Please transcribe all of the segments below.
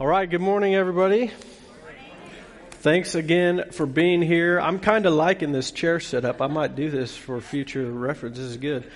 All right, good morning, everybody. Thanks again for being here. I'm kind of liking this chair setup. I might do this for future reference. This is good.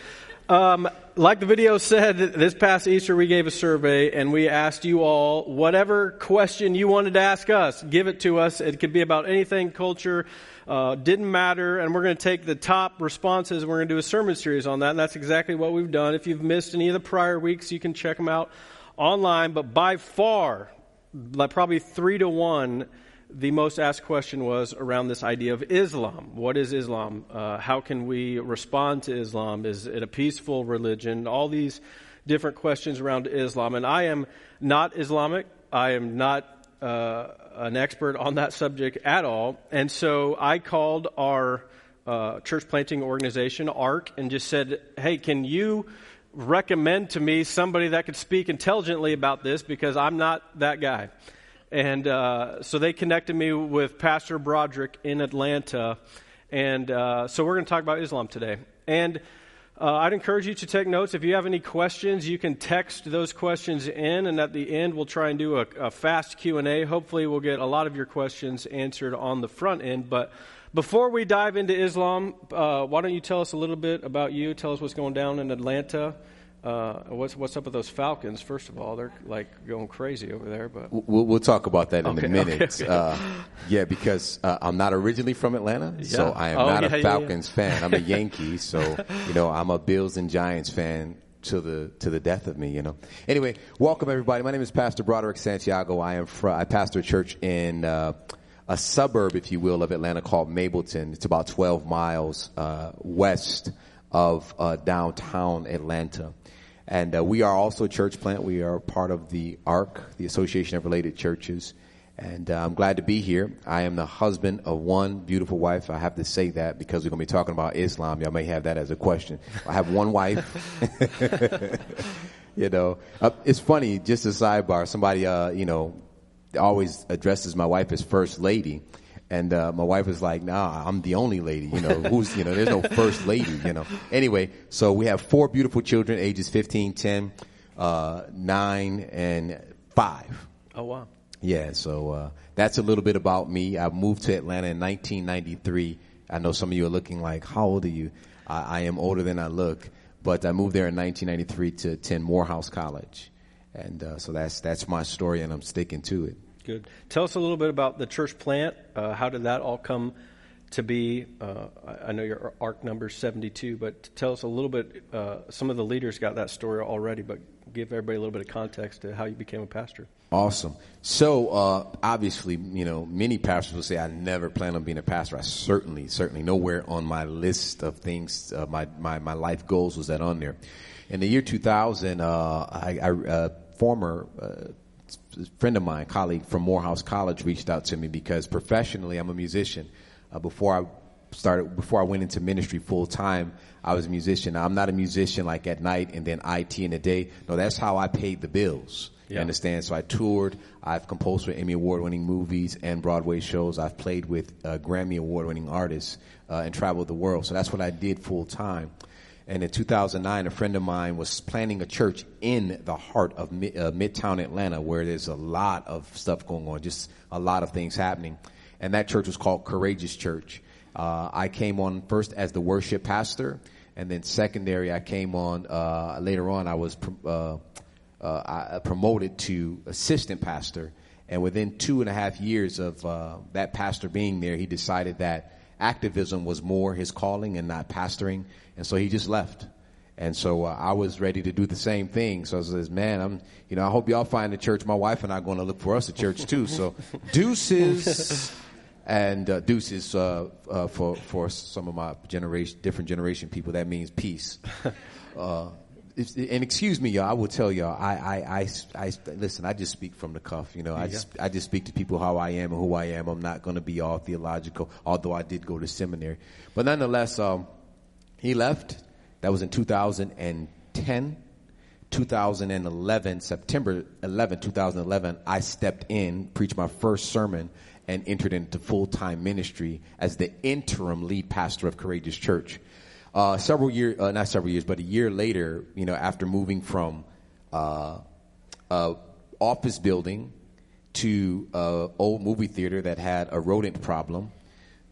Um, like the video said, this past Easter we gave a survey and we asked you all whatever question you wanted to ask us, give it to us. It could be about anything, culture, uh, didn't matter. And we're going to take the top responses and we're going to do a sermon series on that. And that's exactly what we've done. If you've missed any of the prior weeks, you can check them out online. But by far, like probably three to one, the most asked question was around this idea of Islam. What is Islam? Uh, how can we respond to Islam? Is it a peaceful religion? All these different questions around Islam. And I am not Islamic. I am not uh, an expert on that subject at all. And so I called our uh, church planting organization, ARC, and just said, hey, can you recommend to me somebody that could speak intelligently about this because I'm not that guy. And uh, so they connected me with Pastor Broderick in Atlanta. And uh, so we're going to talk about Islam today. And uh, I'd encourage you to take notes. If you have any questions, you can text those questions in, and at the end, we'll try and do a, a fast Q and A. Hopefully, we'll get a lot of your questions answered on the front end. But before we dive into Islam, uh, why don't you tell us a little bit about you? Tell us what's going down in Atlanta. Uh, what's what's up with those Falcons? First of all, they're like going crazy over there. But we'll, we'll talk about that in okay, a minute. Okay, okay. Uh, yeah, because uh, I'm not originally from Atlanta, yeah. so I am oh, not yeah, a Falcons yeah, fan. I'm a Yankee, so you know I'm a Bills and Giants fan to the to the death of me. You know. Anyway, welcome everybody. My name is Pastor Broderick Santiago. I am fr- I pastor a church in. A suburb, if you will, of Atlanta called Mableton. It's about 12 miles uh, west of uh, downtown Atlanta. And uh, we are also a church plant. We are part of the ARC, the Association of Related Churches. And uh, I'm glad to be here. I am the husband of one beautiful wife. I have to say that because we're going to be talking about Islam. Y'all may have that as a question. I have one wife. you know, uh, it's funny, just a sidebar. Somebody, uh, you know, always addresses my wife as first lady. And uh, my wife was like, "Nah, I'm the only lady. You know, who's you know, there's no first lady. You know." Anyway, so we have four beautiful children, ages 15, 10, uh, 9, and 5. Oh wow! Yeah, so uh, that's a little bit about me. I moved to Atlanta in 1993. I know some of you are looking like, "How old are you?" I, I am older than I look, but I moved there in 1993 to attend Morehouse College, and uh, so that's that's my story, and I'm sticking to it. Good. Tell us a little bit about the church plant. Uh, how did that all come to be? Uh, I know your ARC number is 72, but tell us a little bit. Uh, some of the leaders got that story already, but give everybody a little bit of context to how you became a pastor. Awesome. So, uh, obviously, you know, many pastors will say, I never plan on being a pastor. I certainly, certainly nowhere on my list of things, uh, my, my, my life goals was that on there. In the year 2000, uh, I, I former, friend of mine, colleague from Morehouse College, reached out to me because professionally I'm a musician. Uh, before I started, before I went into ministry full time, I was a musician. Now, I'm not a musician like at night and then IT in the day. No, that's how I paid the bills. Yeah. You understand? So I toured. I've composed for Emmy Award winning movies and Broadway shows. I've played with uh, Grammy Award winning artists uh, and traveled the world. So that's what I did full time. And in 2009, a friend of mine was planning a church in the heart of mid, uh, Midtown Atlanta, where there's a lot of stuff going on, just a lot of things happening. And that church was called Courageous Church. Uh, I came on first as the worship pastor, and then secondary, I came on uh, later on. I was uh, uh, I promoted to assistant pastor, and within two and a half years of uh, that pastor being there, he decided that activism was more his calling and not pastoring. And so he just left. And so uh, I was ready to do the same thing. So I says, man, I'm, you know, I hope y'all find a church. My wife and I are going to look for us a church too. So deuces and uh, deuces uh, uh, for for some of my generation, different generation people. That means peace. Uh, and excuse me, y'all. I will tell y'all. I, I, I, I, listen. I just speak from the cuff. You know, I just, I just speak to people how I am and who I am. I'm not going to be all theological, although I did go to seminary. But nonetheless, um, he left. That was in 2010. 2011, September 11, 2011, I stepped in, preached my first sermon, and entered into full-time ministry as the interim lead pastor of Courageous Church. Uh, several years, uh, not several years, but a year later, you know, after moving from uh, office building to a old movie theater that had a rodent problem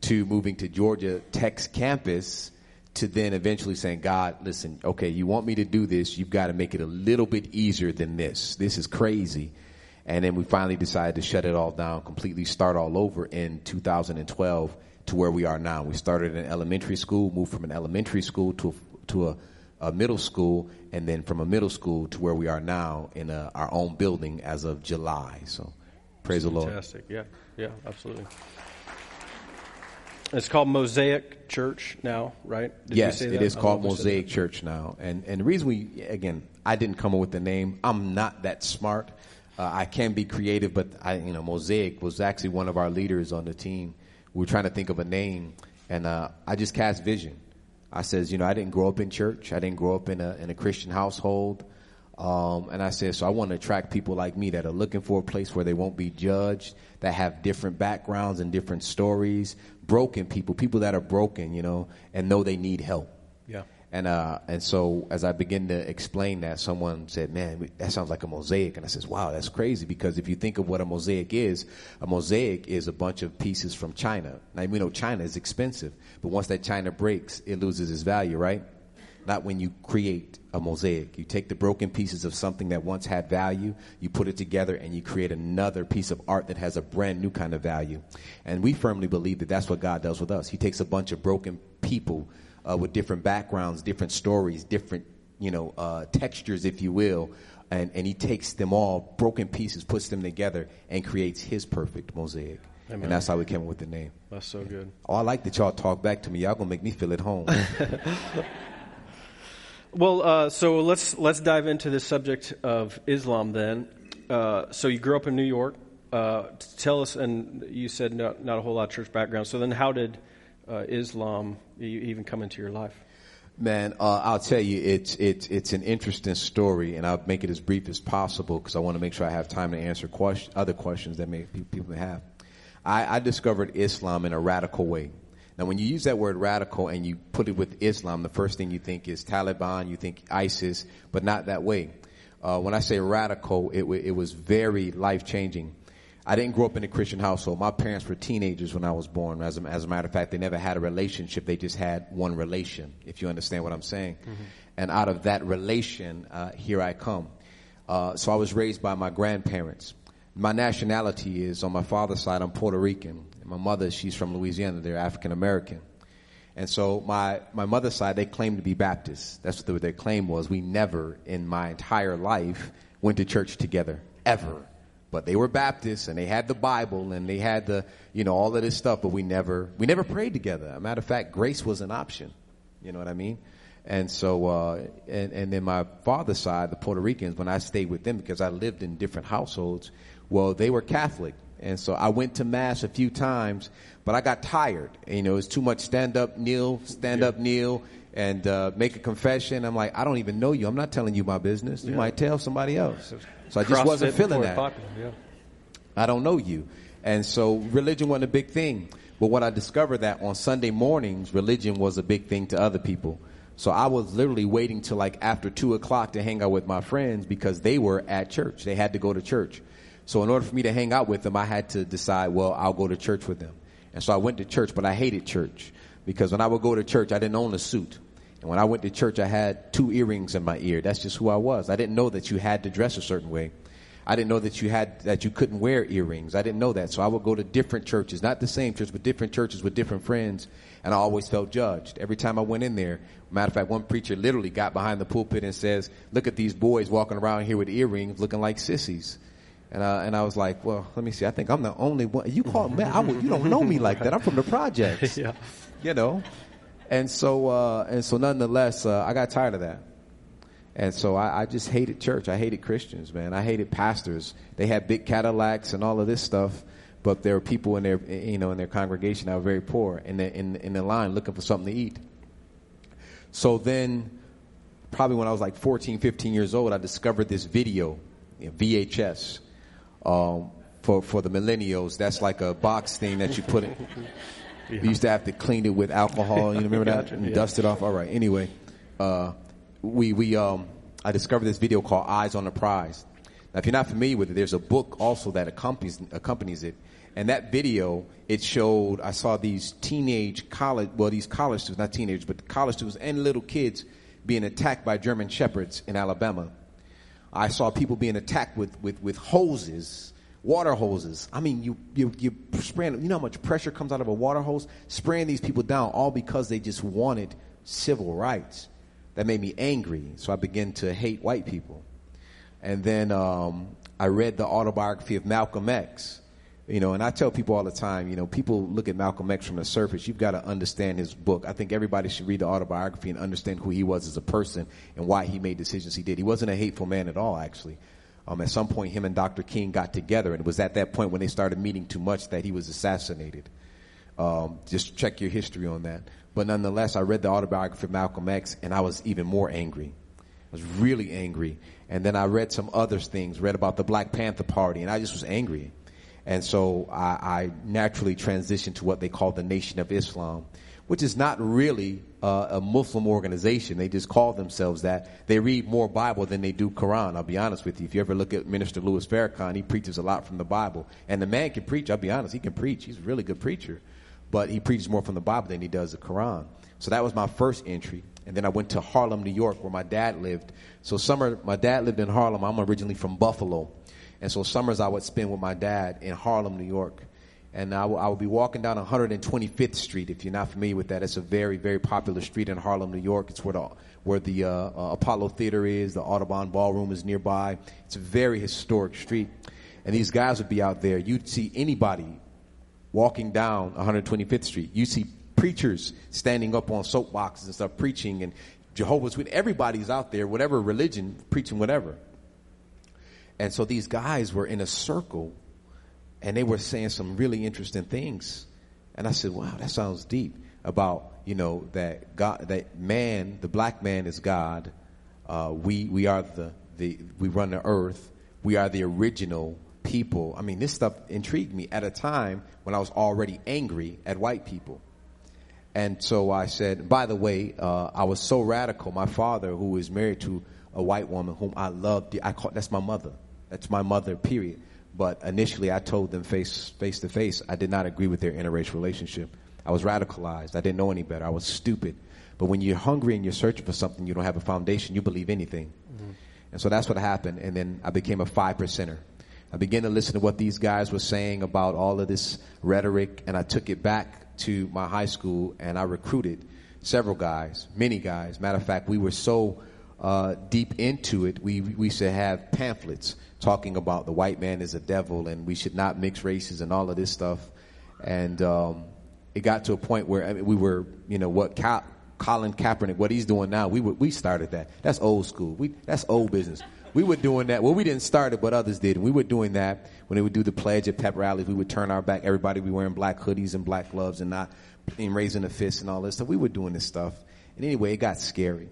to moving to Georgia Tech's campus to then eventually saying, God, listen, okay, you want me to do this, you've got to make it a little bit easier than this. This is crazy. And then we finally decided to shut it all down, completely start all over in 2012 to where we are now. We started in elementary school, moved from an elementary school to a, to a, a middle school, and then from a middle school to where we are now in a, our own building as of July. So, praise Fantastic. the Lord. Fantastic. Yeah. Yeah. Absolutely. It's called Mosaic Church now, right? Did yes, it is called Mosaic Church now. And and the reason we again, I didn't come up with the name. I'm not that smart. Uh, I can be creative, but I, you know, Mosaic was actually one of our leaders on the team. We were trying to think of a name, and uh, I just cast vision. I says, you know, I didn't grow up in church. I didn't grow up in a in a Christian household. Um, and I said, so I want to attract people like me that are looking for a place where they won't be judged, that have different backgrounds and different stories, broken people, people that are broken, you know, and know they need help. Yeah. And uh, and so as I begin to explain that, someone said, "Man, that sounds like a mosaic." And I says, "Wow, that's crazy." Because if you think of what a mosaic is, a mosaic is a bunch of pieces from China. Now we know China is expensive, but once that China breaks, it loses its value, right? Not when you create a mosaic. You take the broken pieces of something that once had value, you put it together, and you create another piece of art that has a brand new kind of value. And we firmly believe that that's what God does with us. He takes a bunch of broken people uh, with different backgrounds, different stories, different you know uh, textures, if you will, and and he takes them all broken pieces, puts them together, and creates his perfect mosaic. Amen. And that's how we came up with the name. That's so good. Oh, I like that y'all talk back to me. Y'all gonna make me feel at home. well, uh, so let's let's dive into the subject of Islam then. Uh, so you grew up in New York. Uh, tell us, and you said not, not a whole lot of church background. So then, how did uh, Islam even come into your life? Man, uh, I'll tell you, it's it's it's an interesting story, and I'll make it as brief as possible because I want to make sure I have time to answer question, other questions that may people may have. I, I discovered Islam in a radical way. Now, when you use that word radical and you put it with Islam, the first thing you think is Taliban, you think ISIS, but not that way. Uh, when I say radical, it, w- it was very life changing. I didn't grow up in a Christian household. My parents were teenagers when I was born. As a, as a matter of fact, they never had a relationship. They just had one relation, if you understand what I'm saying. Mm-hmm. And out of that relation, uh, here I come. Uh, so I was raised by my grandparents. My nationality is, on my father's side, I'm Puerto Rican. And my mother, she's from Louisiana. They're African American. And so my, my mother's side, they claim to be Baptist. That's what their claim was. We never, in my entire life, went to church together. Ever but they were Baptists and they had the Bible and they had the, you know, all of this stuff, but we never, we never prayed together. As a matter of fact, grace was an option. You know what I mean? And so, uh, and, and then my father's side, the Puerto Ricans, when I stayed with them because I lived in different households, well, they were Catholic. And so I went to mass a few times, but I got tired. You know, it's too much stand up, kneel, stand up, kneel, and uh, make a confession. I'm like, I don't even know you. I'm not telling you my business. You yeah. might tell somebody else. So I just wasn't feeling that. Popular, yeah. I don't know you. And so religion wasn't a big thing. But what I discovered that on Sunday mornings, religion was a big thing to other people. So I was literally waiting till like after two o'clock to hang out with my friends because they were at church. They had to go to church. So in order for me to hang out with them, I had to decide, well, I'll go to church with them. And so I went to church, but I hated church because when I would go to church, I didn't own a suit. And when I went to church, I had two earrings in my ear. That's just who I was. I didn't know that you had to dress a certain way. I didn't know that you had that you couldn't wear earrings. I didn't know that. So I would go to different churches, not the same church, but different churches with different friends, and I always felt judged. Every time I went in there, matter of fact, one preacher literally got behind the pulpit and says, "Look at these boys walking around here with earrings, looking like sissies." And, uh, and I was like, well, let me see. I think I'm the only one. You call me, I, you don't know me like that. I'm from the projects. yeah. You know? And so, uh, and so nonetheless, uh, I got tired of that. And so I, I, just hated church. I hated Christians, man. I hated pastors. They had big Cadillacs and all of this stuff, but there were people in their, you know, in their congregation that were very poor in the, in, in the line looking for something to eat. So then, probably when I was like 14, 15 years old, I discovered this video, VHS, um, for, for the millennials. That's like a box thing that you put in. Yeah. We used to have to clean it with alcohol. You remember that? And yeah. dust it off. All right. Anyway, uh, we we um, I discovered this video called Eyes on the Prize. Now, if you're not familiar with it, there's a book also that accompanies, accompanies it. And that video, it showed, I saw these teenage college, well, these college students, not teenagers, but college students and little kids being attacked by German shepherds in Alabama. I saw people being attacked with, with, with hoses, water hoses. I mean, you, you, you spraying, you know how much pressure comes out of a water hose? Spraying these people down all because they just wanted civil rights. That made me angry. So I began to hate white people. And then, um, I read the autobiography of Malcolm X. You know, and I tell people all the time, you know, people look at Malcolm X from the surface. You've got to understand his book. I think everybody should read the autobiography and understand who he was as a person and why he made decisions he did. He wasn't a hateful man at all, actually. Um, at some point, him and Dr. King got together, and it was at that point when they started meeting too much that he was assassinated. Um, just check your history on that. But nonetheless, I read the autobiography of Malcolm X, and I was even more angry. I was really angry. And then I read some other things, read about the Black Panther Party, and I just was angry. And so I, I naturally transitioned to what they call the Nation of Islam, which is not really uh, a Muslim organization. They just call themselves that. They read more Bible than they do Quran. I'll be honest with you. If you ever look at Minister Louis Farrakhan, he preaches a lot from the Bible. And the man can preach. I'll be honest. He can preach. He's a really good preacher. But he preaches more from the Bible than he does the Quran. So that was my first entry. And then I went to Harlem, New York, where my dad lived. So summer, my dad lived in Harlem. I'm originally from Buffalo. And so summers I would spend with my dad in Harlem, New York. And I would be walking down 125th Street. If you're not familiar with that, it's a very, very popular street in Harlem, New York. It's where the, where the uh, uh, Apollo Theater is. The Audubon Ballroom is nearby. It's a very historic street. And these guys would be out there. You'd see anybody walking down 125th Street. You see preachers standing up on soapboxes and stuff preaching and Jehovah's Witness. Everybody's out there, whatever religion, preaching whatever. And so these guys were in a circle and they were saying some really interesting things. And I said, wow, that sounds deep about, you know, that God, that man, the black man is God. Uh, we, we are the, the, we run the earth. We are the original people. I mean, this stuff intrigued me at a time when I was already angry at white people. And so I said, by the way, uh, I was so radical. My father, who is married to a white woman whom I loved, I call, that's my mother. That's my mother, period. But initially, I told them face face to face I did not agree with their interracial relationship. I was radicalized. I didn't know any better. I was stupid. But when you're hungry and you're searching for something, you don't have a foundation. You believe anything. Mm-hmm. And so that's what happened. And then I became a five percenter. I began to listen to what these guys were saying about all of this rhetoric, and I took it back to my high school and I recruited several guys, many guys. Matter of fact, we were so uh, deep into it, we we used to have pamphlets talking about the white man is a devil and we should not mix races and all of this stuff. And um, it got to a point where I mean, we were, you know, what Ka- Colin Kaepernick, what he's doing now, we were, we started that. That's old school. We that's old business. We were doing that. Well, we didn't start it, but others did. And we were doing that when they would do the pledge at pep rallies. We would turn our back. Everybody would be wearing black hoodies and black gloves and not and raising a fist and all this stuff. We were doing this stuff. And anyway, it got scary.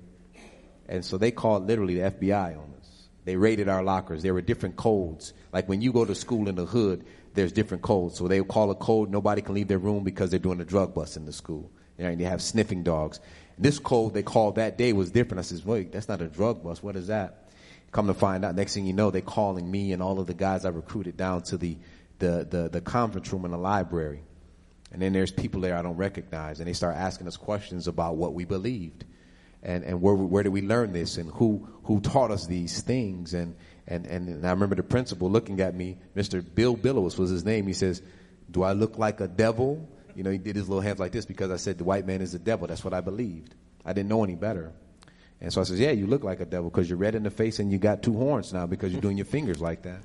And so they called literally the FBI on us. They raided our lockers. There were different codes. Like when you go to school in the hood, there's different codes. So they call a code, nobody can leave their room because they're doing a drug bust in the school. And they have sniffing dogs. This code they called that day was different. I says, wait, that's not a drug bust. What is that? Come to find out, next thing you know, they're calling me and all of the guys I recruited down to the, the, the, the conference room in the library. And then there's people there I don't recognize, and they start asking us questions about what we believed and, and where, where did we learn this and who, who taught us these things. And, and, and I remember the principal looking at me, Mr. Bill Billows was his name. He says, do I look like a devil? You know, he did his little hands like this because I said the white man is a devil. That's what I believed. I didn't know any better. And so I says, yeah, you look like a devil because you're red in the face and you got two horns now because you're doing your fingers like that.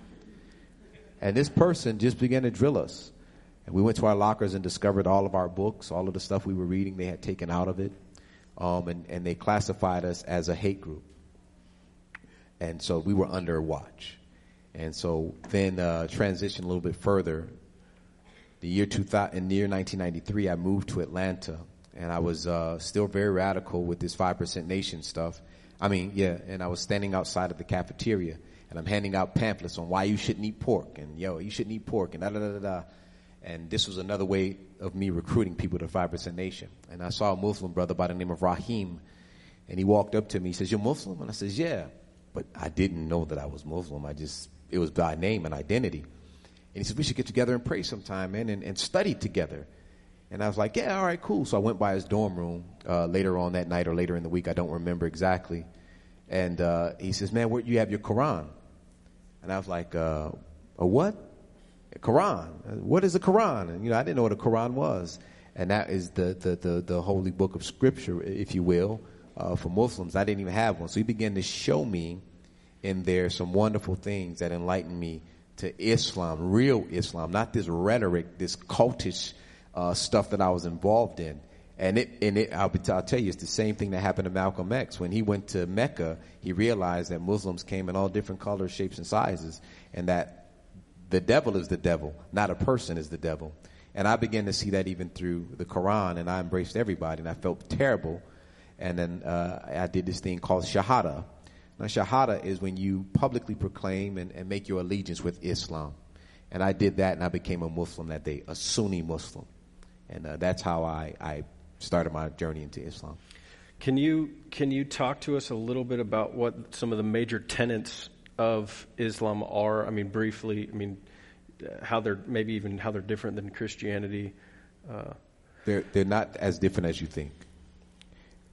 And this person just began to drill us. And we went to our lockers and discovered all of our books, all of the stuff we were reading, they had taken out of it um, and, and they classified us as a hate group. And so we were under watch. And so then uh, transition a little bit further. The year 2000, in the year 1993, I moved to Atlanta, and I was uh, still very radical with this five percent nation stuff. I mean, yeah, and I was standing outside of the cafeteria, and I'm handing out pamphlets on why you shouldn't eat pork, and yo, you shouldn't eat pork, and da da da da. And this was another way of me recruiting people to 5% Nation. And I saw a Muslim brother by the name of Rahim. And he walked up to me. He says, You're Muslim? And I says, Yeah. But I didn't know that I was Muslim. I just it was by name and identity. And he said, we should get together and pray sometime, man, and, and study together. And I was like, yeah, all right, cool. So I went by his dorm room uh, later on that night or later in the week. I don't remember exactly. And uh, he says, man, where you have your Quran? And I was like, uh, a what? Quran. What is a Quran? And, you know, I didn't know what a Quran was. And that is the, the, the, the holy book of scripture, if you will, uh, for Muslims. I didn't even have one. So he began to show me in there some wonderful things that enlightened me to Islam, real Islam, not this rhetoric, this cultish uh, stuff that I was involved in. And it, and it, I'll, I'll tell you, it's the same thing that happened to Malcolm X. When he went to Mecca, he realized that Muslims came in all different colors, shapes, and sizes, and that the devil is the devil, not a person is the devil. And I began to see that even through the Quran, and I embraced everybody, and I felt terrible. And then uh, I did this thing called Shahada. Now, Shahada is when you publicly proclaim and, and make your allegiance with Islam. And I did that, and I became a Muslim that day, a Sunni Muslim. And uh, that's how I, I started my journey into Islam. Can you can you talk to us a little bit about what some of the major tenets of Islam are? I mean, briefly. I mean, how they're maybe even how they're different than Christianity. Uh, they're they're not as different as you think.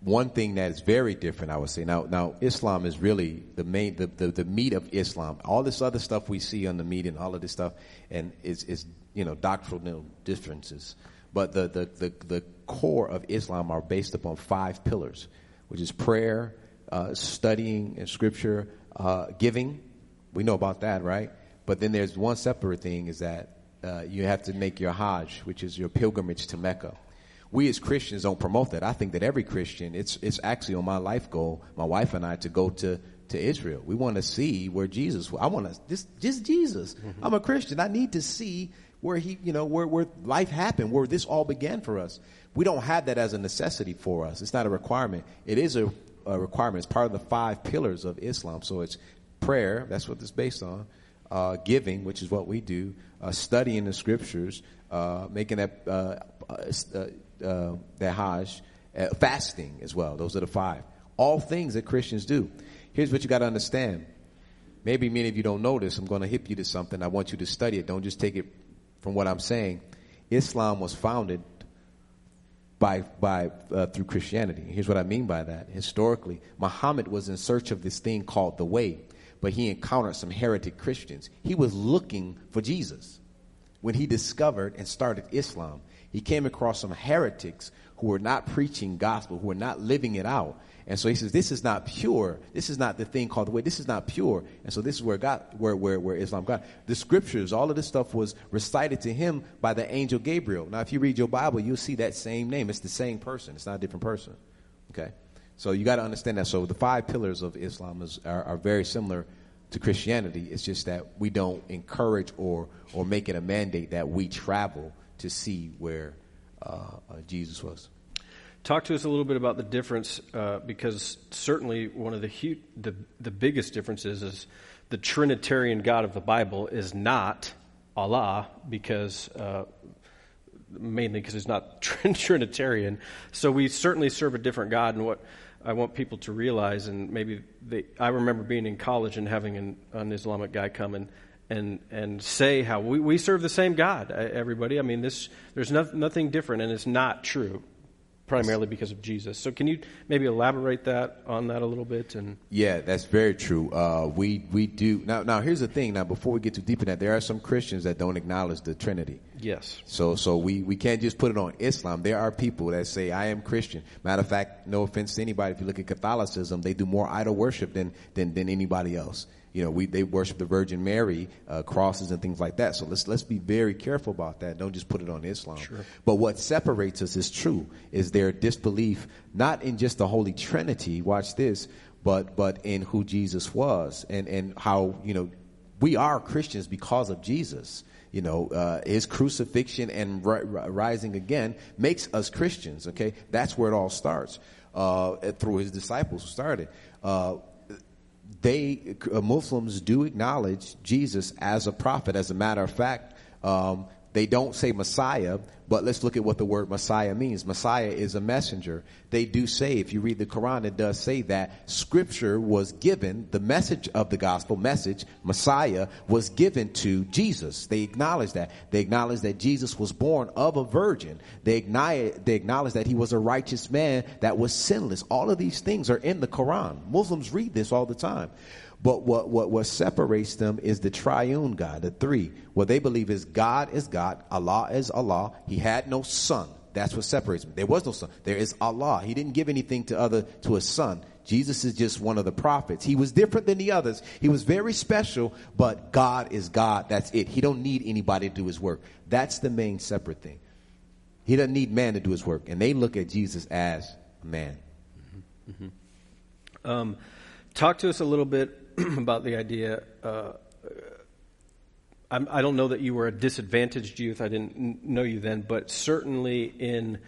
One thing that is very different, I would say. Now, now Islam is really the main, the, the, the meat of Islam. All this other stuff we see on the meat and all of this stuff, and is is you know doctrinal differences. But the, the, the, the core of Islam are based upon five pillars, which is prayer, uh, studying in scripture, uh, giving. We know about that, right? But then there's one separate thing is that uh, you have to make your Hajj, which is your pilgrimage to Mecca. We as Christians don't promote that. I think that every Christian, it's, it's actually on my life goal, my wife and I, to go to, to Israel. We want to see where Jesus, I want to, just, just Jesus. Mm-hmm. I'm a Christian. I need to see where he, you know, where, where life happened, where this all began for us. We don't have that as a necessity for us. It's not a requirement. It is a, a requirement. It's part of the five pillars of Islam. So it's prayer. That's what it's based on. Uh, giving, which is what we do. Uh, studying the scriptures. Uh, making that uh, uh, that Hajj. fasting as well. Those are the five. All things that Christians do. Here's what you got to understand. Maybe many of you don't know this. I'm going to hip you to something. I want you to study it. Don't just take it from what I'm saying, Islam was founded by, by, uh, through Christianity. Here's what I mean by that. Historically, Muhammad was in search of this thing called the way, but he encountered some heretic Christians. He was looking for Jesus. When he discovered and started Islam, he came across some heretics who were not preaching gospel, who were not living it out. And so he says, this is not pure. This is not the thing called the way. This is not pure. And so this is where God, where, where, where Islam got. The scriptures, all of this stuff was recited to him by the angel Gabriel. Now, if you read your Bible, you'll see that same name. It's the same person. It's not a different person. Okay? So you got to understand that. So the five pillars of Islam is, are, are very similar to Christianity. It's just that we don't encourage or, or make it a mandate that we travel to see where uh, uh, Jesus was. Talk to us a little bit about the difference, uh, because certainly one of the, hu- the the biggest differences is the Trinitarian God of the Bible is not Allah, because uh, mainly because he's not Trinitarian. So we certainly serve a different God, and what I want people to realize, and maybe they, I remember being in college and having an, an Islamic guy come and and and say how we, we serve the same God. Everybody, I mean, this there's no, nothing different, and it's not true primarily because of Jesus. So can you maybe elaborate that on that a little bit? And yeah, that's very true. Uh, we we do now. Now here's the thing. Now before we get too deep in that, there are some Christians that don't acknowledge the Trinity. Yes. So so we we can't just put it on Islam. There are people that say I am Christian. Matter of fact, no offense to anybody. If you look at Catholicism, they do more idol worship than than than anybody else. You know, we, they worship the Virgin Mary, uh, crosses and things like that. So let's, let's be very careful about that. Don't just put it on Islam. Sure. But what separates us is true, is their disbelief, not in just the Holy Trinity, watch this, but, but in who Jesus was and, and how, you know, we are Christians because of Jesus. You know, uh, his crucifixion and ri- rising again makes us Christians. Okay, that's where it all starts. Uh, through his disciples who started. Uh, they uh, Muslims do acknowledge Jesus as a prophet. As a matter of fact, um, They don't say Messiah, but let's look at what the word Messiah means. Messiah is a messenger. They do say, if you read the Quran, it does say that scripture was given, the message of the gospel message, Messiah, was given to Jesus. They acknowledge that. They acknowledge that Jesus was born of a virgin. They acknowledge, they acknowledge that he was a righteous man that was sinless. All of these things are in the Quran. Muslims read this all the time. But what, what, what separates them is the triune God, the three. What they believe is God is God, Allah is Allah. He had no son. That's what separates them. There was no son. There is Allah. He didn't give anything to other to a son. Jesus is just one of the prophets. He was different than the others. He was very special, but God is God. That's it. He don't need anybody to do his work. That's the main separate thing. He doesn't need man to do his work. And they look at Jesus as a man. Mm-hmm. Mm-hmm. Um, talk to us a little bit about the idea. Uh, I'm, I do not know that you were a disadvantaged youth. I didn't know you then, but certainly in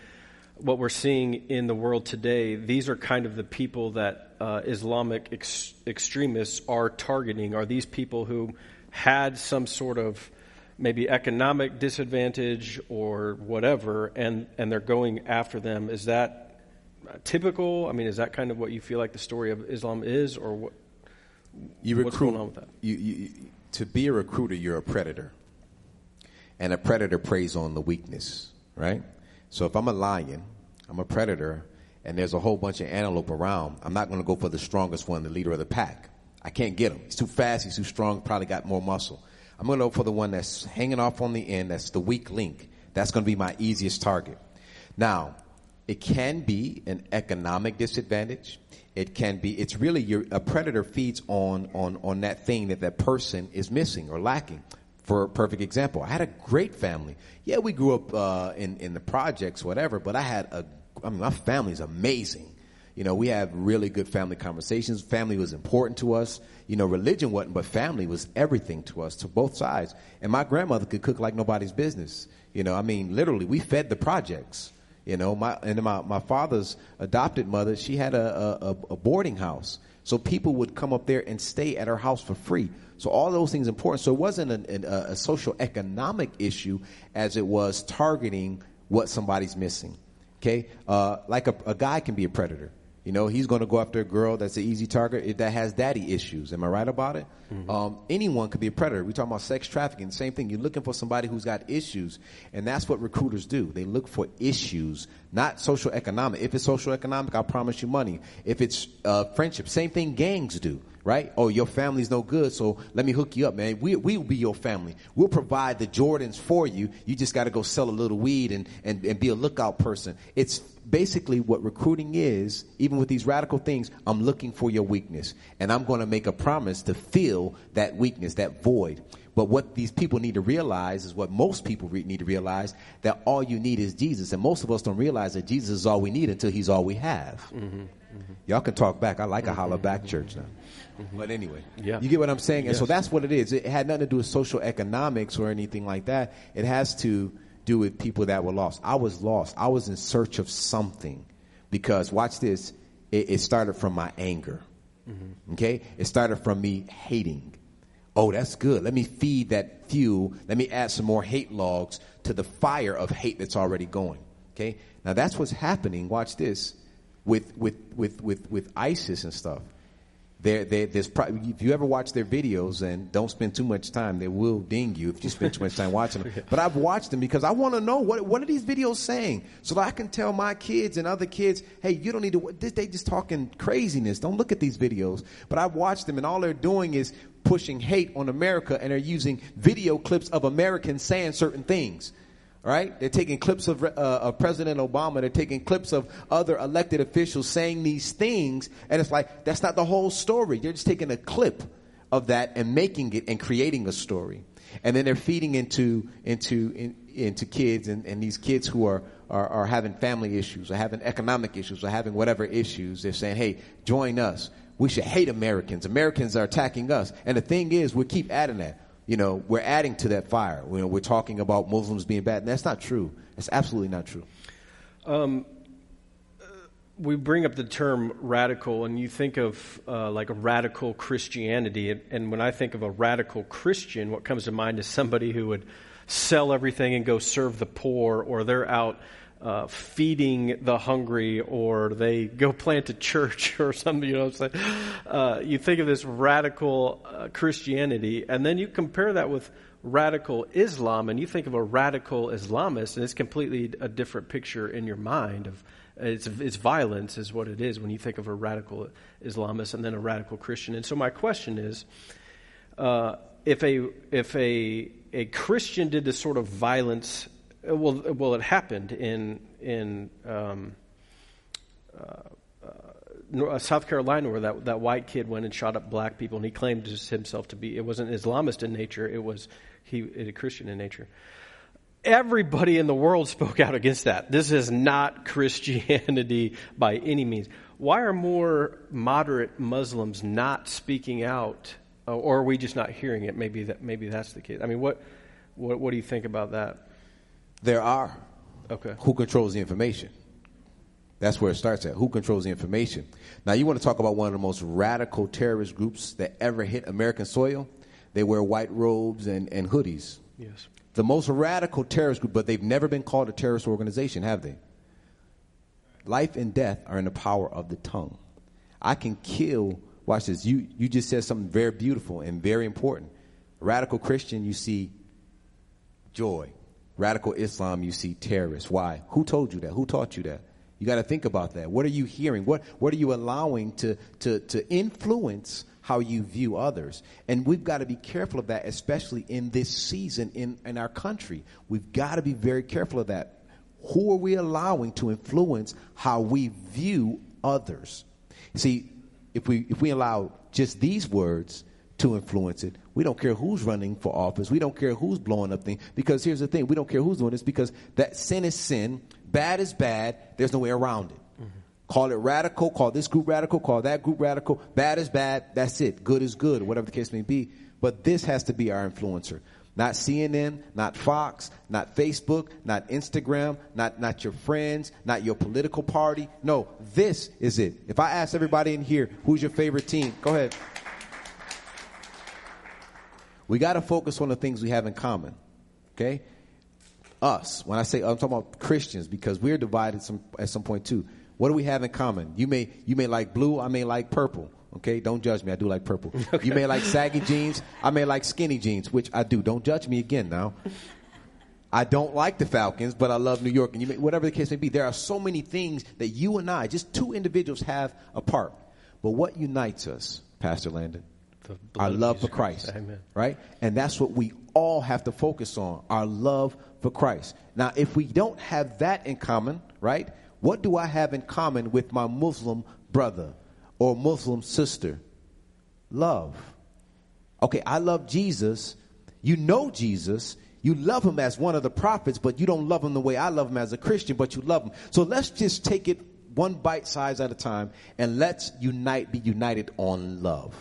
what we're seeing in the world today, these are kind of the people that uh, Islamic ex- extremists are targeting. Are these people who had some sort of maybe economic disadvantage or whatever, and, and they're going after them? Is that typical? I mean, is that kind of what you feel like the story of Islam is, or what? You recruit, What's going on with that? You, you, to be a recruiter, you're a predator. And a predator preys on the weakness, right? So if I'm a lion, I'm a predator, and there's a whole bunch of antelope around, I'm not going to go for the strongest one, the leader of the pack. I can't get him. He's too fast, he's too strong, probably got more muscle. I'm going to go for the one that's hanging off on the end, that's the weak link. That's going to be my easiest target. Now, it can be an economic disadvantage. It can be, it's really your, a predator feeds on, on, on that thing that that person is missing or lacking. For a perfect example, I had a great family. Yeah, we grew up, uh, in, in the projects, whatever, but I had a, I mean, my family's amazing. You know, we have really good family conversations. Family was important to us. You know, religion wasn't, but family was everything to us, to both sides. And my grandmother could cook like nobody's business. You know, I mean, literally, we fed the projects. You know, my and my my father's adopted mother, she had a, a, a boarding house, so people would come up there and stay at her house for free. So all those things important. So it wasn't an, an, a social economic issue as it was targeting what somebody's missing. Okay, uh, like a, a guy can be a predator. You know, he's going to go after a girl that's an easy target that has daddy issues. Am I right about it? Mm-hmm. Um, anyone could be a predator. We're talking about sex trafficking. Same thing. You're looking for somebody who's got issues. And that's what recruiters do. They look for issues, not social economic. If it's social economic, I promise you money. If it's uh, friendship, same thing gangs do right? Oh, your family's no good, so let me hook you up, man. We, we'll be your family. We'll provide the Jordans for you. You just got to go sell a little weed and, and, and be a lookout person. It's basically what recruiting is, even with these radical things. I'm looking for your weakness, and I'm going to make a promise to fill that weakness, that void. But what these people need to realize is what most people re- need to realize that all you need is Jesus. And most of us don't realize that Jesus is all we need until he's all we have. Mm-hmm, mm-hmm. Y'all can talk back. I like a holler back church now. Mm-hmm. But anyway, yeah. you get what I'm saying? And yes. so that's what it is. It had nothing to do with social economics or anything like that. It has to do with people that were lost. I was lost. I was in search of something because watch this. It, it started from my anger. Mm-hmm. Okay. It started from me hating. Oh, that's good. Let me feed that fuel. Let me add some more hate logs to the fire of hate that's already going. Okay. Now that's what's happening. Watch this with, with, with, with, with ISIS and stuff. There, there's probably, if you ever watch their videos and don't spend too much time, they will ding you if you spend too much time watching them. But I've watched them because I want to know what what are these videos saying, so that I can tell my kids and other kids, hey, you don't need to. They just talking craziness. Don't look at these videos. But I've watched them, and all they're doing is pushing hate on America, and they're using video clips of Americans saying certain things right? They're taking clips of, uh, of President Obama. They're taking clips of other elected officials saying these things. And it's like, that's not the whole story. They're just taking a clip of that and making it and creating a story. And then they're feeding into, into, in, into kids and, and these kids who are, are, are having family issues or having economic issues or having whatever issues. They're saying, hey, join us. We should hate Americans. Americans are attacking us. And the thing is, we keep adding that you know, we're adding to that fire. You know, we're talking about Muslims being bad. And that's not true. That's absolutely not true. Um, we bring up the term radical, and you think of uh, like a radical Christianity. And, and when I think of a radical Christian, what comes to mind is somebody who would sell everything and go serve the poor, or they're out uh, feeding the hungry, or they go plant a church or something. You know what I'm saying? Uh, you think of this radical uh, Christianity, and then you compare that with radical Islam, and you think of a radical Islamist, and it's completely a different picture in your mind of it's, it's violence, is what it is when you think of a radical Islamist and then a radical Christian. And so, my question is uh, if, a, if a, a Christian did this sort of violence, well, well it happened in, in um, uh, uh, South Carolina where that, that white kid went and shot up black people, and he claimed himself to be, it wasn't Islamist in nature, it was he, a Christian in nature everybody in the world spoke out against that. This is not Christianity by any means. Why are more moderate Muslims not speaking out, uh, or are we just not hearing it? Maybe that maybe that's the case. I mean, what what, what do you think about that? There are. Okay. Who controls the information? That's where it starts at. Who controls the information? Now, you want to talk about one of the most radical terrorist groups that ever hit American soil? They wear white robes and, and hoodies. Yes the most radical terrorist group, but they've never been called a terrorist organization, have they? Life and death are in the power of the tongue. I can kill, watch this, you, you just said something very beautiful and very important. Radical Christian, you see joy. Radical Islam, you see terrorists. Why? Who told you that? Who taught you that? You got to think about that. What are you hearing? What, what are you allowing to, to, to influence how you view others. And we've got to be careful of that, especially in this season in, in our country. We've got to be very careful of that. Who are we allowing to influence how we view others? See, if we if we allow just these words to influence it, we don't care who's running for office. We don't care who's blowing up things. Because here's the thing: we don't care who's doing this because that sin is sin, bad is bad. There's no way around it. Mm-hmm. Call it radical, call this group radical, call that group radical. Bad is bad, that's it. Good is good, whatever the case may be. But this has to be our influencer. Not CNN, not Fox, not Facebook, not Instagram, not, not your friends, not your political party. No, this is it. If I ask everybody in here, who's your favorite team? Go ahead. We got to focus on the things we have in common. Okay? Us. When I say I'm talking about Christians because we're divided some, at some point too. What do we have in common? You may you may like blue, I may like purple. Okay, don't judge me. I do like purple. Okay. You may like saggy jeans, I may like skinny jeans, which I do. Don't judge me again now. I don't like the Falcons, but I love New York, and you may, whatever the case may be. There are so many things that you and I, just two individuals, have apart. But what unites us, Pastor Landon? Our love for Christ, Christ. Amen. right? And that's what we all have to focus on: our love for Christ. Now, if we don't have that in common, right? What do I have in common with my Muslim brother or Muslim sister? Love. Okay, I love Jesus. You know Jesus. You love him as one of the prophets, but you don't love him the way I love him as a Christian, but you love him. So let's just take it one bite size at a time and let's unite, be united on love.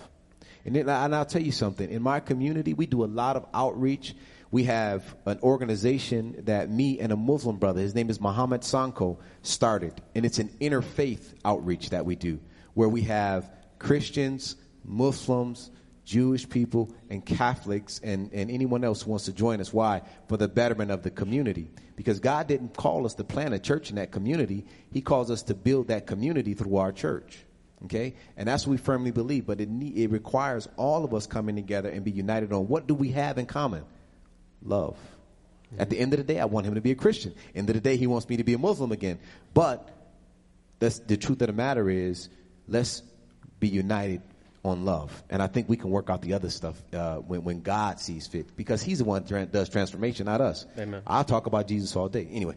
And, then, and I'll tell you something. In my community, we do a lot of outreach we have an organization that me and a Muslim brother, his name is Muhammad Sanko, started. And it's an interfaith outreach that we do, where we have Christians, Muslims, Jewish people, and Catholics, and, and anyone else who wants to join us. Why? For the betterment of the community. Because God didn't call us to plant a church in that community, He calls us to build that community through our church. Okay? And that's what we firmly believe. But it, it requires all of us coming together and be united on what do we have in common? love. At the end of the day, I want him to be a Christian. End of the day, he wants me to be a Muslim again. But that's, the truth of the matter is, let's be united on love. And I think we can work out the other stuff uh, when, when God sees fit, because He's the one that does transformation, not us. Amen. I'll talk about Jesus all day. Anyway,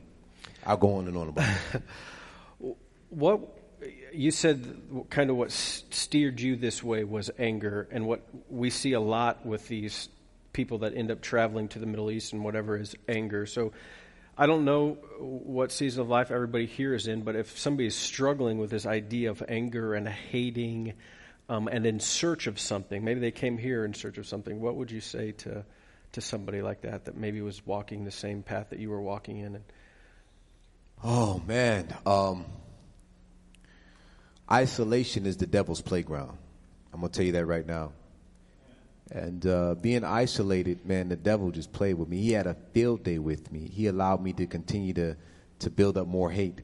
I'll go on and on about it. what you said, kind of what steered you this way was anger, and what we see a lot with these people that end up traveling to the Middle East and whatever is anger. So I don't know what season of life everybody here is in, but if somebody is struggling with this idea of anger and hating um, and in search of something, maybe they came here in search of something, what would you say to, to somebody like that that maybe was walking the same path that you were walking in? Oh, man. Um, Isolation is the devil's playground. I'm going to tell you that right now. And uh, being isolated, man, the devil just played with me. He had a field day with me. He allowed me to continue to, to build up more hate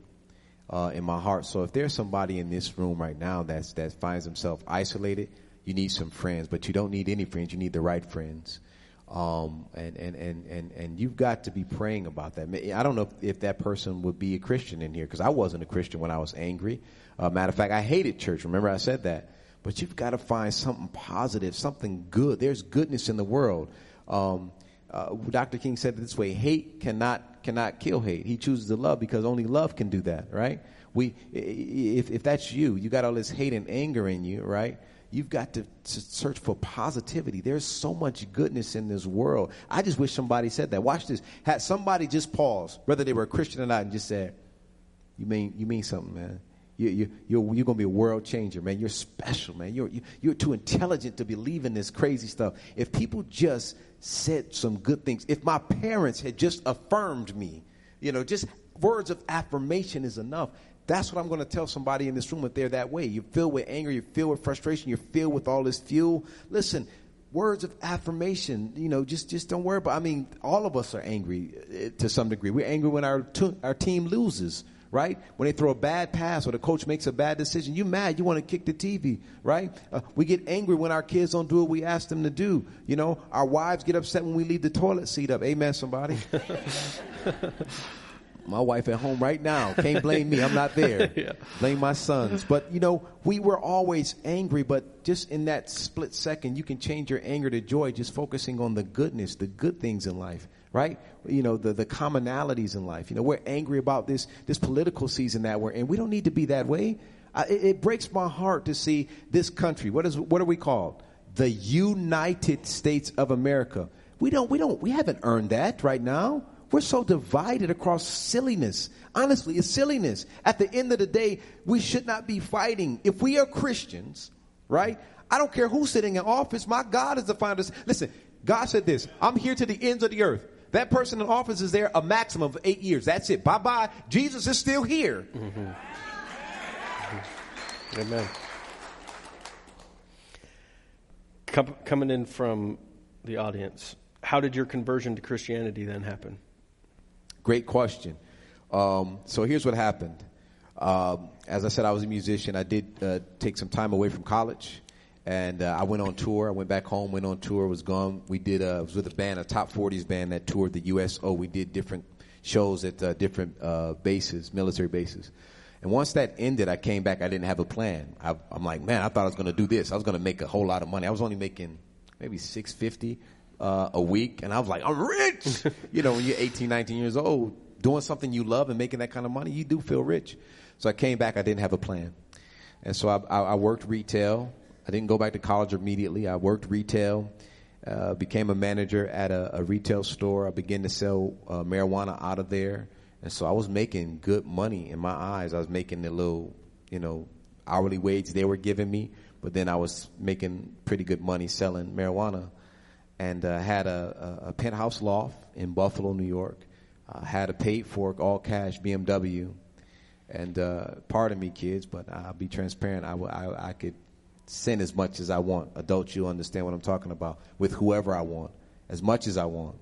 uh, in my heart. So if there's somebody in this room right now that's, that finds himself isolated, you need some friends, but you don't need any friends. You need the right friends. Um, and, and, and, and, and you've got to be praying about that. I don't know if, that person would be a Christian in here because I wasn't a Christian when I was angry. Uh, matter of fact, I hated church. Remember I said that. But you've got to find something positive, something good. There's goodness in the world. Um, uh, Dr. King said it this way: hate cannot cannot kill hate. He chooses to love because only love can do that, right? We, if if that's you, you got all this hate and anger in you, right? You've got to, to search for positivity. There's so much goodness in this world. I just wish somebody said that. Watch this. Had somebody just pause, whether they were a Christian or not, and just said, "You mean you mean something, man." You, you, you're, you're going to be a world changer, man. You're special, man. You're, you're too intelligent to believe in this crazy stuff. If people just said some good things, if my parents had just affirmed me, you know, just words of affirmation is enough. That's what I'm going to tell somebody in this room if they're that way. You're filled with anger, you're filled with frustration, you're filled with all this fuel. Listen, words of affirmation, you know, just just don't worry about. I mean, all of us are angry uh, to some degree. We're angry when our our team loses right? When they throw a bad pass or the coach makes a bad decision, you mad, you want to kick the TV, right? Uh, we get angry when our kids don't do what we ask them to do. You know, our wives get upset when we leave the toilet seat up. Amen, somebody. my wife at home right now. Can't blame me. I'm not there. yeah. Blame my sons. But you know, we were always angry, but just in that split second, you can change your anger to joy just focusing on the goodness, the good things in life right? You know, the, the commonalities in life. You know, we're angry about this, this political season that we're in. We don't need to be that way. I, it, it breaks my heart to see this country. What is, what are we called? The United States of America. We don't, we don't, we haven't earned that right now. We're so divided across silliness. Honestly, it's silliness. At the end of the day, we should not be fighting. If we are Christians, right? I don't care who's sitting in office. My God is the founder. Listen, God said this I'm here to the ends of the earth. That person in office is there a maximum of eight years. That's it. Bye bye. Jesus is still here. Mm-hmm. Amen. coming in from the audience, how did your conversion to Christianity then happen? Great question. Um, so here's what happened. Um, as I said, I was a musician. I did uh, take some time away from college and uh, I went on tour. I went back home, went on tour, was gone. We did, uh, was with a band, a top 40s band that toured the USO. We did different shows at uh, different uh, bases, military bases. And once that ended, I came back. I didn't have a plan. I, am like, man, I thought I was going to do this. I was going to make a whole lot of money. I was only making maybe 650 uh, a week, and I was like, I'm rich. you know, when you're 18, 19 years old, doing something you love and making that kind of money, you do feel rich. So I came back. I didn't have a plan, and so I, I, I worked retail. I didn't go back to college immediately. I worked retail, uh, became a manager at a, a, retail store. I began to sell uh, marijuana out of there. And so I was making good money in my eyes. I was making the little, you know, hourly wage they were giving me, but then I was making pretty good money selling marijuana. And uh, had a, a, penthouse loft in Buffalo, New York. I had a paid for all cash BMW. And uh, pardon me, kids, but I'll be transparent. I, I, I could sin as much as I want. Adults, you understand what I'm talking about. With whoever I want, as much as I want.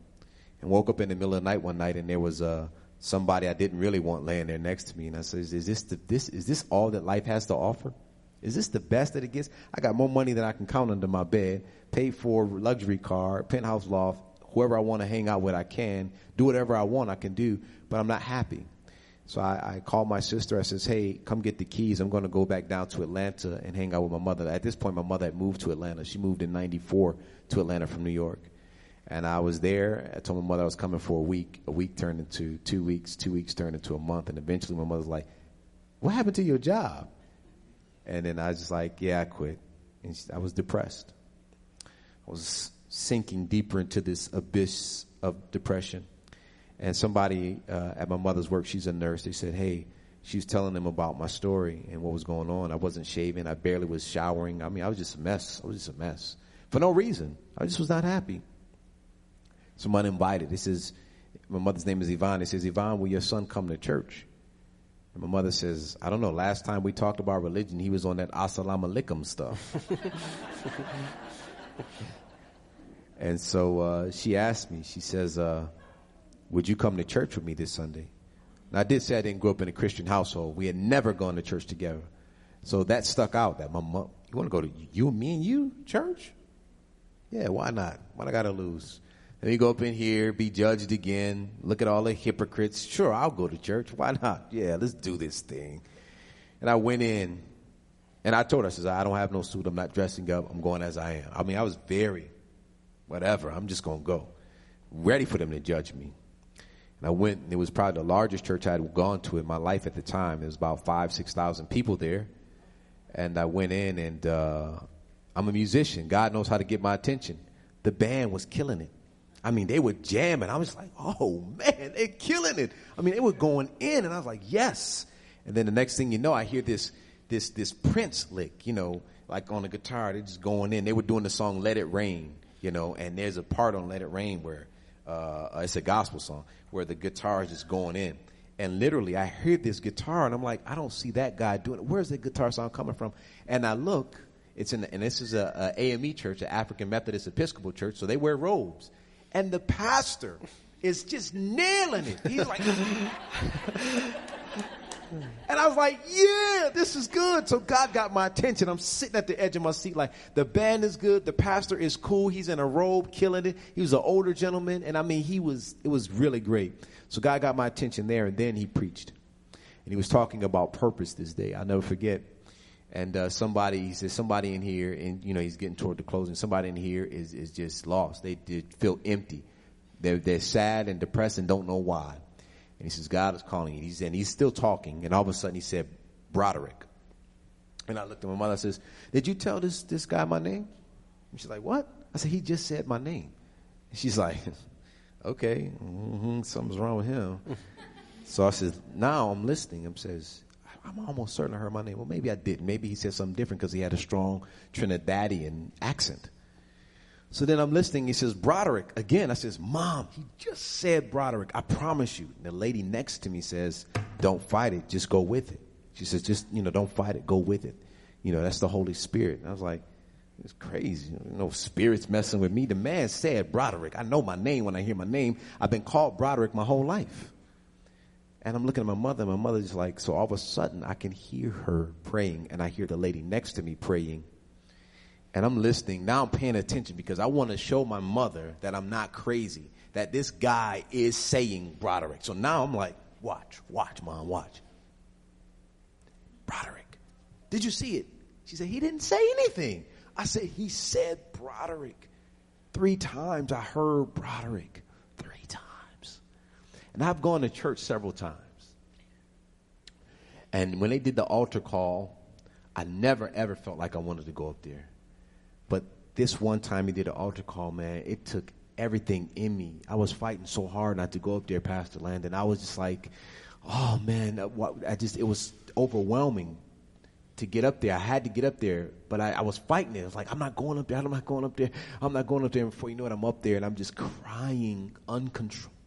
And woke up in the middle of the night one night, and there was uh, somebody I didn't really want laying there next to me. And I said, "Is this the, this is this all that life has to offer? Is this the best that it gets? I got more money than I can count under my bed. Paid for luxury car, penthouse loft. Whoever I want to hang out with, I can do whatever I want. I can do, but I'm not happy." So I, I called my sister. I says, "Hey, come get the keys. I'm going to go back down to Atlanta and hang out with my mother." At this point, my mother had moved to Atlanta. She moved in '94 to Atlanta from New York, and I was there. I told my mother I was coming for a week. A week turned into two weeks. Two weeks turned into a month, and eventually, my mother's like, "What happened to your job?" And then I was just like, "Yeah, I quit." And I was depressed. I was sinking deeper into this abyss of depression. And somebody uh, at my mother's work, she's a nurse. They said, "Hey." She was telling them about my story and what was going on. I wasn't shaving. I barely was showering. I mean, I was just a mess. I was just a mess for no reason. I just was not happy. Someone invited. This is, my mother's name is Yvonne. He says, Yvonne, will your son come to church? And my mother says, I don't know, last time we talked about religion, he was on that assalamu alaikum stuff. and so uh, she asked me, she says, uh, Would you come to church with me this Sunday? And I did say I didn't grow up in a Christian household. We had never gone to church together. So that stuck out that my mom, you want to go to you, me and you, church? Yeah, why not? What I got to lose? Let me go up in here, be judged again, look at all the hypocrites. Sure, I'll go to church. Why not? Yeah, let's do this thing. And I went in and I told her, I says, I don't have no suit. I'm not dressing up. I'm going as I am. I mean, I was very, whatever. I'm just going to go. Ready for them to judge me. And I went, and it was probably the largest church I had gone to in my life at the time. There was about five, 6,000 people there. And I went in, and uh, I'm a musician. God knows how to get my attention. The band was killing it. I mean, they were jamming. I was like, oh man, they're killing it. I mean, they were going in, and I was like, yes. And then the next thing you know, I hear this this this Prince lick, you know, like on the guitar. They're just going in. They were doing the song "Let It Rain," you know, and there's a part on "Let It Rain" where uh, it's a gospel song where the guitar is just going in. And literally, I hear this guitar, and I'm like, I don't see that guy doing it. Where's that guitar song coming from? And I look, it's in, the, and this is a, a AME church, an African Methodist Episcopal church, so they wear robes and the pastor is just nailing it. He's like, and I was like, yeah, this is good. So God got my attention. I'm sitting at the edge of my seat, like the band is good, the pastor is cool. He's in a robe, killing it. He was an older gentleman, and I mean, he was. It was really great. So God got my attention there, and then he preached, and he was talking about purpose this day. I'll never forget. And uh, somebody, he says, somebody in here, and you know, he's getting toward the closing. Somebody in here is is just lost. They did feel empty. They're they're sad and depressed and don't know why. And he says, God is calling you. He's and he's still talking. And all of a sudden, he said, Broderick. And I looked at my mother. I says, Did you tell this this guy my name? And she's like, What? I said, He just said my name. And she's like, Okay, mm-hmm, something's wrong with him. so I said, Now I'm listening. Him says I'm almost certain I heard my name. Well, maybe I didn't. Maybe he said something different because he had a strong Trinidadian accent. So then I'm listening. He says, Broderick. Again, I says, Mom, he just said Broderick. I promise you. And the lady next to me says, Don't fight it. Just go with it. She says, Just, you know, don't fight it. Go with it. You know, that's the Holy Spirit. And I was like, it's crazy. You know, spirits messing with me. The man said Broderick. I know my name when I hear my name. I've been called Broderick my whole life. And I'm looking at my mother, and my mother's like, so all of a sudden I can hear her praying, and I hear the lady next to me praying. And I'm listening. Now I'm paying attention because I want to show my mother that I'm not crazy, that this guy is saying Broderick. So now I'm like, watch, watch, mom, watch. Broderick. Did you see it? She said, he didn't say anything. I said, he said Broderick. Three times I heard Broderick. And I've gone to church several times. And when they did the altar call, I never ever felt like I wanted to go up there. But this one time he did an altar call, man, it took everything in me. I was fighting so hard not to go up there, Pastor Landon. I was just like, oh man, I just it was overwhelming to get up there. I had to get up there, but I, I was fighting it. I was like, I'm not going up there. I'm not going up there. I'm not going up there. And before you know it, I'm up there and I'm just crying uncontrollably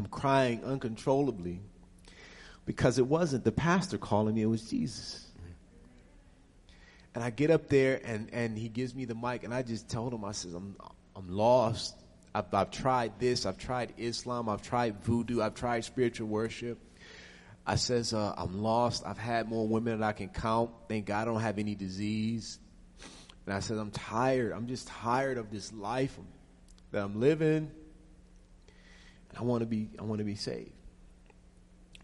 I'm crying uncontrollably because it wasn't the pastor calling me, it was Jesus. And I get up there and, and he gives me the mic and I just told him, I says, I'm, I'm lost. I've, I've tried this. I've tried Islam. I've tried voodoo. I've tried spiritual worship. I says, uh, I'm lost. I've had more women than I can count. Thank God I don't have any disease. And I said, I'm tired. I'm just tired of this life that I'm living. I want to be I want to be saved.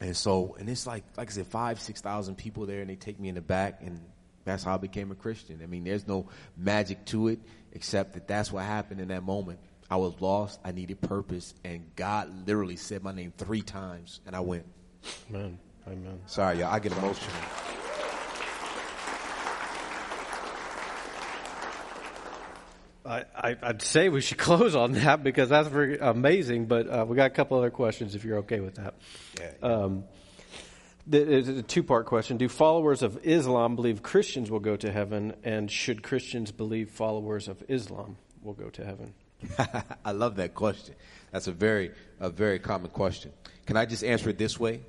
And so, and it's like like I said, five six thousand people there, and they take me in the back, and that's how I became a Christian. I mean, there's no magic to it except that that's what happened in that moment. I was lost. I needed purpose, and God literally said my name three times, and I went. Amen. Amen. Sorry, y'all. I get emotional. I, would say we should close on that because that's very amazing. But uh, we got a couple other questions if you're okay with that. Yeah. Um, It's a two part question. Do followers of Islam believe Christians will go to heaven? And should Christians believe followers of Islam will go to heaven? I love that question. That's a very, a very common question. Can I just answer it this way?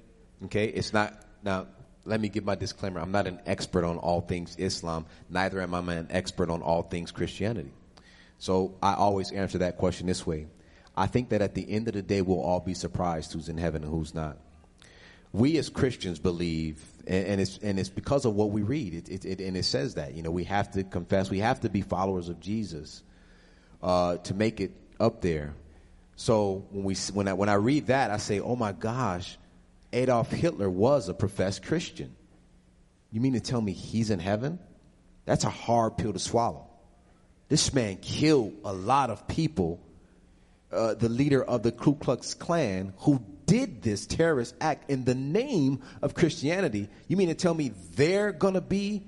Okay, it's not, now, let me give my disclaimer. I'm not an expert on all things Islam, neither am I an expert on all things Christianity. So I always answer that question this way. I think that at the end of the day, we'll all be surprised who's in heaven and who's not. We as Christians believe, and, and it's and it's because of what we read. It, it, it, and it says that you know we have to confess, we have to be followers of Jesus uh, to make it up there. So when we when I when I read that, I say, oh my gosh, Adolf Hitler was a professed Christian. You mean to tell me he's in heaven? That's a hard pill to swallow. This man killed a lot of people. Uh, the leader of the Ku Klux Klan, who did this terrorist act in the name of Christianity. You mean to tell me they're going to be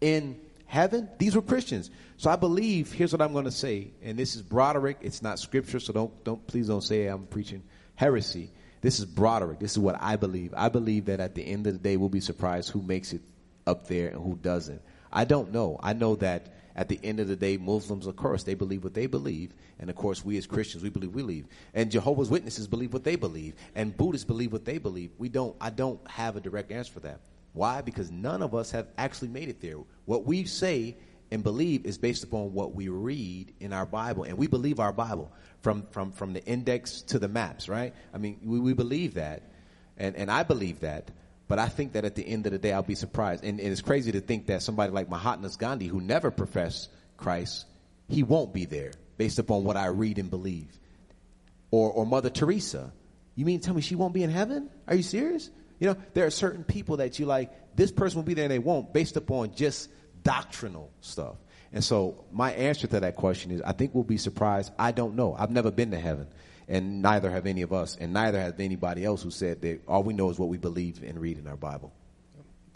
in heaven? These were Christians. So I believe, here's what I'm going to say, and this is Broderick. It's not scripture, so don't, don't, please don't say I'm preaching heresy. This is Broderick. This is what I believe. I believe that at the end of the day, we'll be surprised who makes it up there and who doesn't. I don't know. I know that at the end of the day, Muslims, of course, they believe what they believe. And of course, we as Christians, we believe we believe. And Jehovah's Witnesses believe what they believe. And Buddhists believe what they believe. We don't, I don't have a direct answer for that. Why? Because none of us have actually made it there. What we say and believe is based upon what we read in our Bible. And we believe our Bible from, from, from the index to the maps, right? I mean, we, we believe that. And, and I believe that. But I think that at the end of the day, I'll be surprised. And, and it's crazy to think that somebody like Mahatma Gandhi, who never professed Christ, he won't be there based upon what I read and believe. Or, or Mother Teresa. You mean tell me she won't be in heaven? Are you serious? You know, there are certain people that you like, this person will be there and they won't, based upon just doctrinal stuff. And so my answer to that question is I think we'll be surprised. I don't know. I've never been to heaven. And neither have any of us, and neither has anybody else who said that all we know is what we believe and read in our Bible.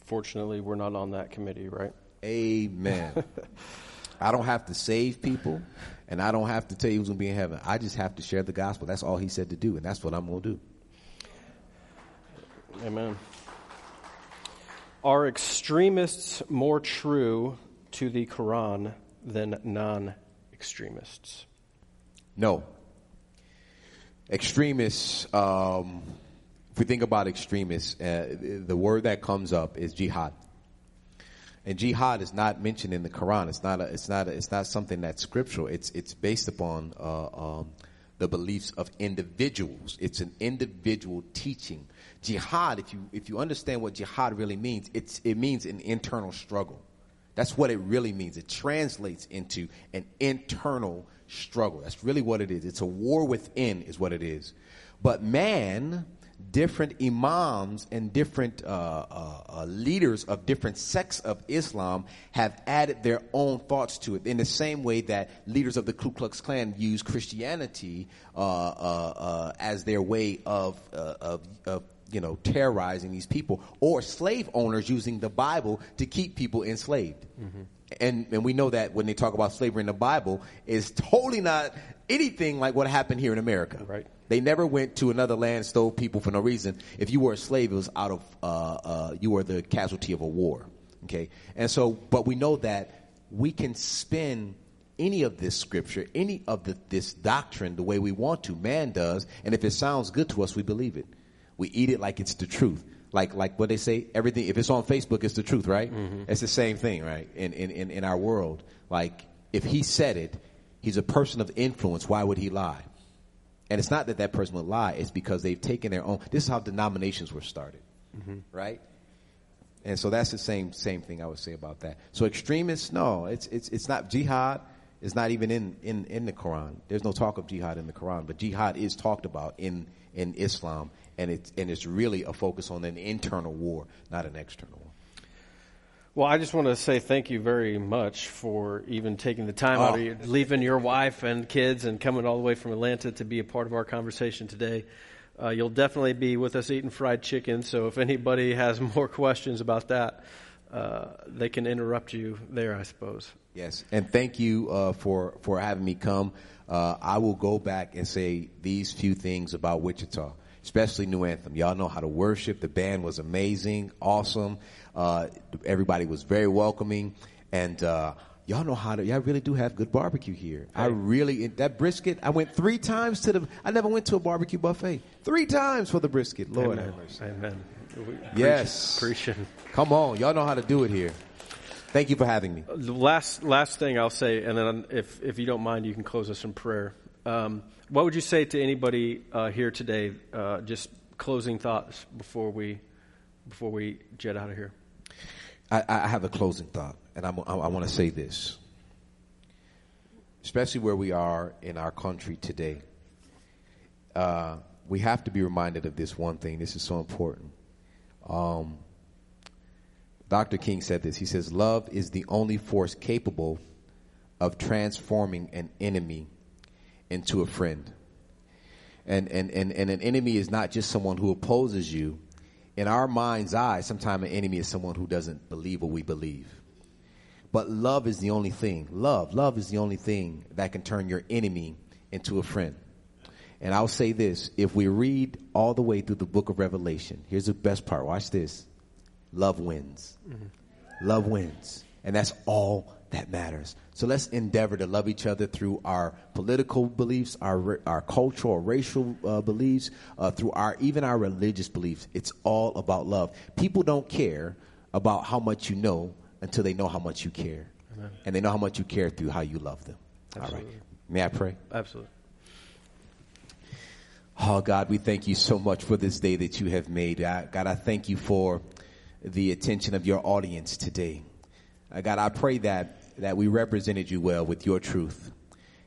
Fortunately, we're not on that committee, right? Amen. I don't have to save people, and I don't have to tell you who's going to be in heaven. I just have to share the gospel. That's all he said to do, and that's what I'm going to do. Amen. Are extremists more true to the Quran than non extremists? No. Extremists, um, if we think about extremists, uh, the word that comes up is jihad. And jihad is not mentioned in the Quran. It's not. A, it's not. A, it's not something that's scriptural. It's. It's based upon uh, um, the beliefs of individuals. It's an individual teaching jihad, if you, if you understand what jihad really means, it's, it means an internal struggle. That's what it really means. It translates into an internal struggle. That's really what it is. It's a war within, is what it is. But man, different imams and different uh, uh, uh, leaders of different sects of Islam have added their own thoughts to it. In the same way that leaders of the Ku Klux Klan use Christianity uh, uh, as their way of, of, of you know, terrorizing these people, or slave owners using the Bible to keep people enslaved. Mm-hmm. And, and we know that when they talk about slavery in the Bible, is totally not anything like what happened here in America. Right. They never went to another land, stole people for no reason. If you were a slave, it was out of, uh, uh, you were the casualty of a war. Okay? And so, but we know that we can spin any of this scripture, any of the, this doctrine the way we want to. Man does. And if it sounds good to us, we believe it. We eat it like it's the truth. Like, like what they say, everything, if it's on Facebook, it's the truth, right? Mm-hmm. It's the same thing, right? In, in, in, in our world. Like, if he said it, he's a person of influence. Why would he lie? And it's not that that person would lie. It's because they've taken their own. This is how denominations were started, mm-hmm. right? And so that's the same same thing I would say about that. So extremists, no, it's it's it's not jihad. It's not even in in in the Quran. There's no talk of jihad in the Quran, but jihad is talked about in in Islam, and it's and it's really a focus on an internal war, not an external one. Well, I just want to say thank you very much for even taking the time oh. out of you, leaving your wife and kids and coming all the way from Atlanta to be a part of our conversation today. Uh, you'll definitely be with us eating fried chicken, so if anybody has more questions about that, uh, they can interrupt you there, I suppose. Yes, and thank you uh, for for having me come. Uh, I will go back and say these few things about Wichita. especially New Anthem. Y'all know how to worship. The band was amazing, awesome. Uh, everybody was very welcoming, and uh, y'all know how to. Y'all really do have good barbecue here. I really that brisket. I went three times to the. I never went to a barbecue buffet. Three times for the brisket. Lord Amen. Amen. Yes. Appreciate, appreciate. Come on, y'all know how to do it here. Thank you for having me. The last last thing I'll say, and then if if you don't mind, you can close us in prayer. Um, what would you say to anybody uh, here today? Uh, just closing thoughts before we before we jet out of here. I, I have a closing thought, and I'm, I, I want to say this, especially where we are in our country today. Uh, we have to be reminded of this one thing. This is so important. Um, Dr. King said this. He says, Love is the only force capable of transforming an enemy into a friend. And, and, and, and an enemy is not just someone who opposes you. In our mind's eye, sometimes an enemy is someone who doesn't believe what we believe. But love is the only thing. Love, love is the only thing that can turn your enemy into a friend. And I'll say this if we read all the way through the book of Revelation, here's the best part. Watch this love wins. Love wins. And that's all that matters. So let's endeavor to love each other through our political beliefs, our our cultural, racial uh, beliefs, uh, through our even our religious beliefs. It's all about love. People don't care about how much you know until they know how much you care, and they know how much you care through how you love them. All right. May I pray? Absolutely. Oh God, we thank you so much for this day that you have made. I, God, I thank you for the attention of your audience today. Uh, God, I pray that that we represented you well with your truth,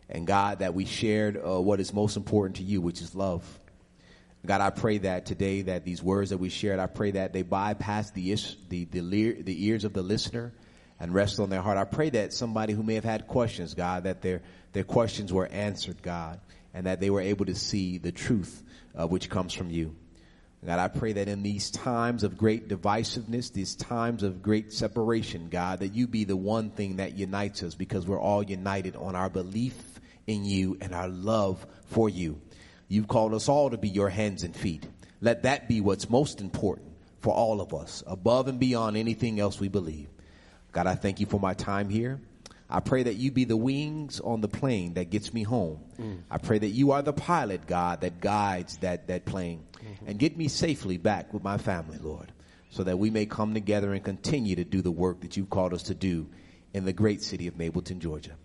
and God, that we shared uh, what is most important to you, which is love. God, I pray that today that these words that we shared, I pray that they bypass the is, the the, lear, the ears of the listener and rest on their heart. I pray that somebody who may have had questions, God, that their their questions were answered, God, and that they were able to see the truth uh, which comes from you. God, I pray that in these times of great divisiveness, these times of great separation, God, that you be the one thing that unites us because we're all united on our belief in you and our love for you. You've called us all to be your hands and feet. Let that be what's most important for all of us, above and beyond anything else we believe. God, I thank you for my time here. I pray that you be the wings on the plane that gets me home. Mm. I pray that you are the pilot, God, that guides that, that plane mm-hmm. and get me safely back with my family, Lord, so that we may come together and continue to do the work that you've called us to do in the great city of Mableton, Georgia.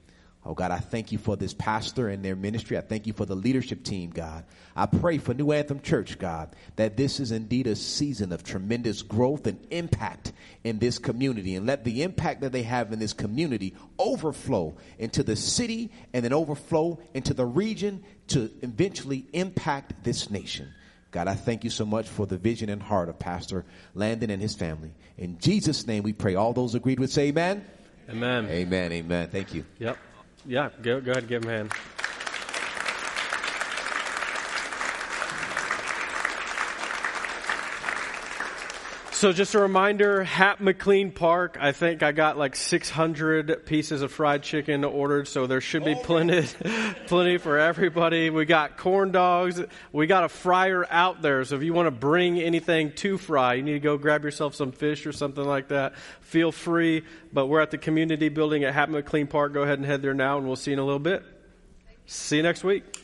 Oh God, I thank you for this pastor and their ministry. I thank you for the leadership team, God. I pray for New Anthem Church, God, that this is indeed a season of tremendous growth and impact in this community. And let the impact that they have in this community overflow into the city and then overflow into the region to eventually impact this nation. God, I thank you so much for the vision and heart of Pastor Landon and his family. In Jesus' name we pray. All those agreed with say amen. Amen. Amen. Amen. Thank you. Yep. Yeah. Go go ahead and give him a hand. So just a reminder, Hap McLean Park. I think I got like 600 pieces of fried chicken ordered, so there should be plenty, plenty for everybody. We got corn dogs. We got a fryer out there, so if you want to bring anything to fry, you need to go grab yourself some fish or something like that. Feel free. But we're at the community building at Hap McLean Park. Go ahead and head there now, and we'll see you in a little bit. See you next week.